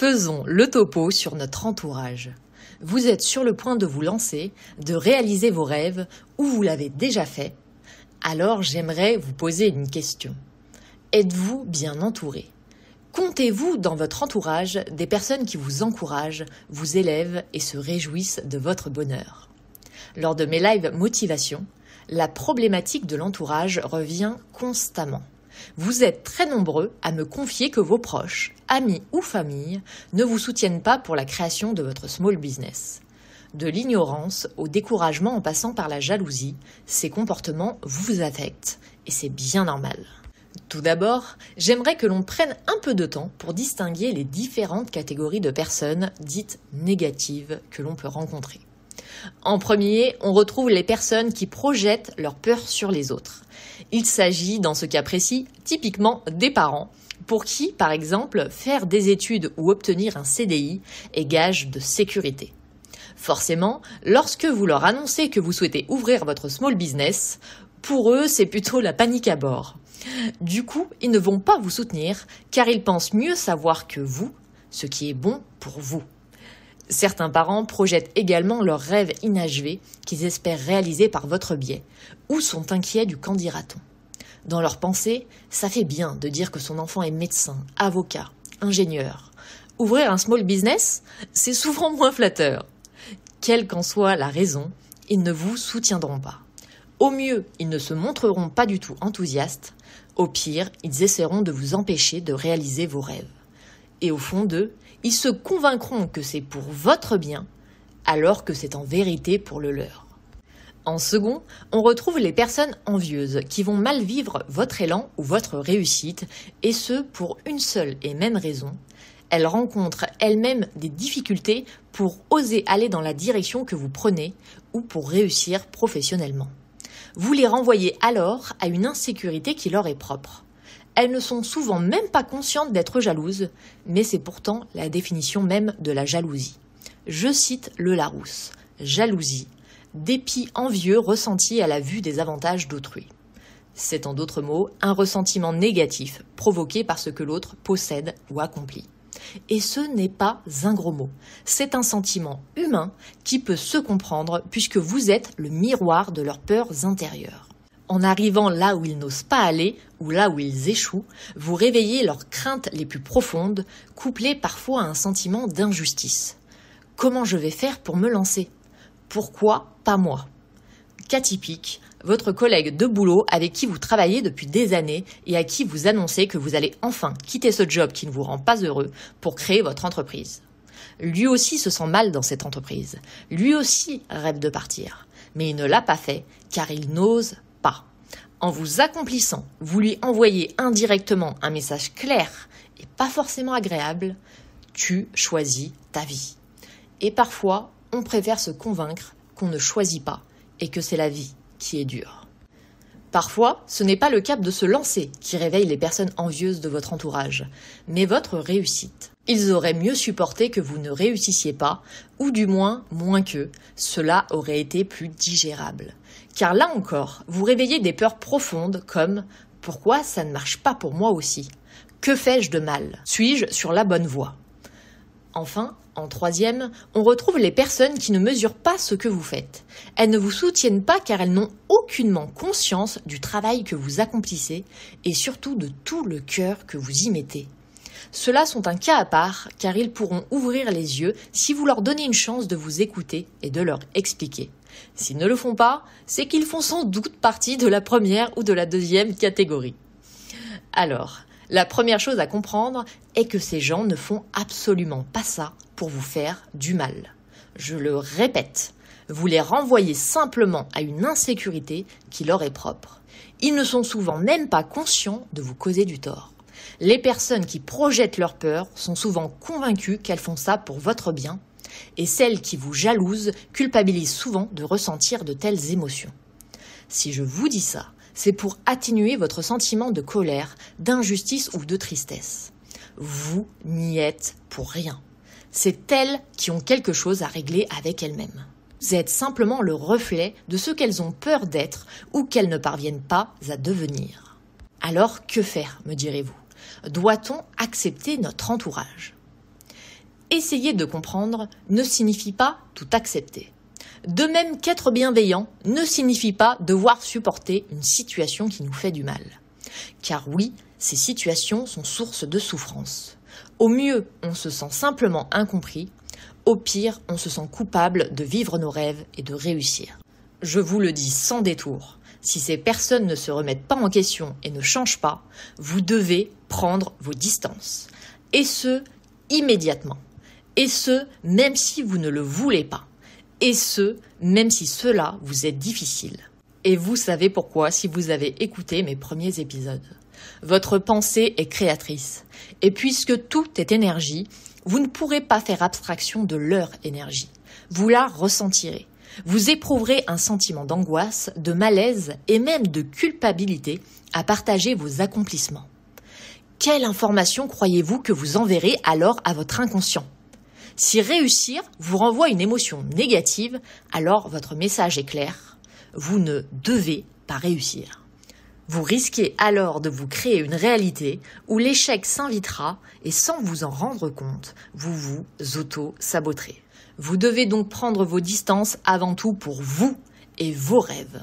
Faisons le topo sur notre entourage. Vous êtes sur le point de vous lancer, de réaliser vos rêves, ou vous l'avez déjà fait. Alors j'aimerais vous poser une question. Êtes-vous bien entouré? Comptez-vous dans votre entourage des personnes qui vous encouragent, vous élèvent et se réjouissent de votre bonheur? Lors de mes lives motivation, la problématique de l'entourage revient constamment. Vous êtes très nombreux à me confier que vos proches, amis ou famille ne vous soutiennent pas pour la création de votre small business. De l'ignorance au découragement en passant par la jalousie, ces comportements vous affectent et c'est bien normal. Tout d'abord, j'aimerais que l'on prenne un peu de temps pour distinguer les différentes catégories de personnes dites négatives que l'on peut rencontrer. En premier, on retrouve les personnes qui projettent leur peur sur les autres. Il s'agit, dans ce cas précis, typiquement des parents, pour qui, par exemple, faire des études ou obtenir un CDI est gage de sécurité. Forcément, lorsque vous leur annoncez que vous souhaitez ouvrir votre small business, pour eux, c'est plutôt la panique à bord. Du coup, ils ne vont pas vous soutenir car ils pensent mieux savoir que vous ce qui est bon pour vous. Certains parents projettent également leurs rêves inachevés qu'ils espèrent réaliser par votre biais ou sont inquiets du qu'en dira-t-on? Dans leur pensée, ça fait bien de dire que son enfant est médecin, avocat, ingénieur. Ouvrir un small business, c'est souvent moins flatteur. Quelle qu'en soit la raison, ils ne vous soutiendront pas. Au mieux, ils ne se montreront pas du tout enthousiastes, au pire, ils essaieront de vous empêcher de réaliser vos rêves. Et au fond d'eux, ils se convaincront que c'est pour votre bien, alors que c'est en vérité pour le leur. En second, on retrouve les personnes envieuses qui vont mal vivre votre élan ou votre réussite, et ce pour une seule et même raison. Elles rencontrent elles-mêmes des difficultés pour oser aller dans la direction que vous prenez ou pour réussir professionnellement vous les renvoyez alors à une insécurité qui leur est propre. Elles ne sont souvent même pas conscientes d'être jalouses, mais c'est pourtant la définition même de la jalousie. Je cite le Larousse. Jalousie, dépit envieux ressenti à la vue des avantages d'autrui. C'est en d'autres mots un ressentiment négatif provoqué par ce que l'autre possède ou accomplit. Et ce n'est pas un gros mot. C'est un sentiment humain qui peut se comprendre puisque vous êtes le miroir de leurs peurs intérieures. En arrivant là où ils n'osent pas aller ou là où ils échouent, vous réveillez leurs craintes les plus profondes, couplées parfois à un sentiment d'injustice. Comment je vais faire pour me lancer? Pourquoi pas moi? Cas typique, votre collègue de boulot avec qui vous travaillez depuis des années et à qui vous annoncez que vous allez enfin quitter ce job qui ne vous rend pas heureux pour créer votre entreprise. Lui aussi se sent mal dans cette entreprise. Lui aussi rêve de partir. Mais il ne l'a pas fait car il n'ose. En vous accomplissant, vous lui envoyez indirectement un message clair et pas forcément agréable. Tu choisis ta vie. Et parfois, on préfère se convaincre qu'on ne choisit pas et que c'est la vie qui est dur. Parfois, ce n'est pas le cap de se lancer qui réveille les personnes envieuses de votre entourage, mais votre réussite. Ils auraient mieux supporté que vous ne réussissiez pas, ou du moins moins qu'eux, cela aurait été plus digérable. Car là encore, vous réveillez des peurs profondes comme pourquoi ça ne marche pas pour moi aussi? Que fais-je de mal? Suis-je sur la bonne voie? Enfin, en troisième, on retrouve les personnes qui ne mesurent pas ce que vous faites. Elles ne vous soutiennent pas car elles n'ont aucunement conscience du travail que vous accomplissez et surtout de tout le cœur que vous y mettez. Ceux-là sont un cas à part car ils pourront ouvrir les yeux si vous leur donnez une chance de vous écouter et de leur expliquer. S'ils ne le font pas, c'est qu'ils font sans doute partie de la première ou de la deuxième catégorie. Alors, la première chose à comprendre est que ces gens ne font absolument pas ça pour vous faire du mal. Je le répète, vous les renvoyez simplement à une insécurité qui leur est propre. Ils ne sont souvent même pas conscients de vous causer du tort. Les personnes qui projettent leur peur sont souvent convaincues qu'elles font ça pour votre bien, et celles qui vous jalousent culpabilisent souvent de ressentir de telles émotions. Si je vous dis ça, c'est pour atténuer votre sentiment de colère, d'injustice ou de tristesse. Vous n'y êtes pour rien. C'est elles qui ont quelque chose à régler avec elles-mêmes. Vous êtes simplement le reflet de ce qu'elles ont peur d'être ou qu'elles ne parviennent pas à devenir. Alors que faire, me direz-vous? Doit-on accepter notre entourage? Essayer de comprendre ne signifie pas tout accepter. De même qu'être bienveillant ne signifie pas devoir supporter une situation qui nous fait du mal. Car oui, ces situations sont source de souffrance. Au mieux, on se sent simplement incompris, au pire, on se sent coupable de vivre nos rêves et de réussir. Je vous le dis sans détour, si ces personnes ne se remettent pas en question et ne changent pas, vous devez prendre vos distances. Et ce, immédiatement. Et ce, même si vous ne le voulez pas. Et ce, même si cela vous est difficile. Et vous savez pourquoi si vous avez écouté mes premiers épisodes. Votre pensée est créatrice. Et puisque tout est énergie, vous ne pourrez pas faire abstraction de leur énergie. Vous la ressentirez. Vous éprouverez un sentiment d'angoisse, de malaise et même de culpabilité à partager vos accomplissements. Quelle information croyez-vous que vous enverrez alors à votre inconscient? Si réussir vous renvoie une émotion négative, alors votre message est clair. Vous ne devez pas réussir. Vous risquez alors de vous créer une réalité où l'échec s'invitera et sans vous en rendre compte, vous vous auto-saboterez. Vous devez donc prendre vos distances avant tout pour vous et vos rêves.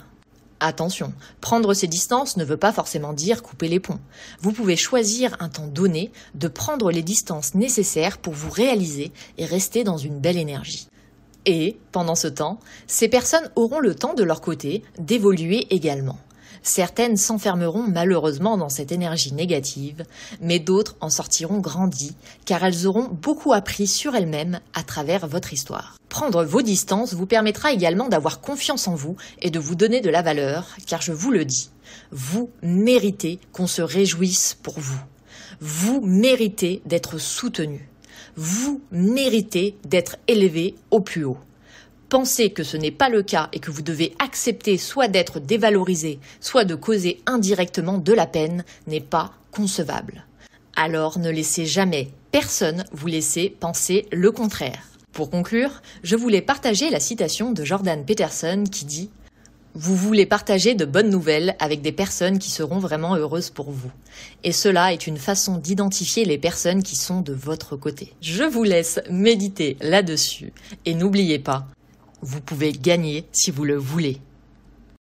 Attention, prendre ces distances ne veut pas forcément dire couper les ponts. Vous pouvez choisir un temps donné de prendre les distances nécessaires pour vous réaliser et rester dans une belle énergie. Et, pendant ce temps, ces personnes auront le temps de leur côté d'évoluer également. Certaines s'enfermeront malheureusement dans cette énergie négative, mais d'autres en sortiront grandies, car elles auront beaucoup appris sur elles-mêmes à travers votre histoire. Prendre vos distances vous permettra également d'avoir confiance en vous et de vous donner de la valeur, car je vous le dis, vous méritez qu'on se réjouisse pour vous. Vous méritez d'être soutenu. Vous méritez d'être élevé au plus haut. Pensez que ce n'est pas le cas et que vous devez accepter soit d'être dévalorisé, soit de causer indirectement de la peine n'est pas concevable. Alors ne laissez jamais personne vous laisser penser le contraire. Pour conclure, je voulais partager la citation de Jordan Peterson qui dit vous voulez partager de bonnes nouvelles avec des personnes qui seront vraiment heureuses pour vous. Et cela est une façon d'identifier les personnes qui sont de votre côté. Je vous laisse méditer là-dessus et n'oubliez pas, vous pouvez gagner si vous le voulez.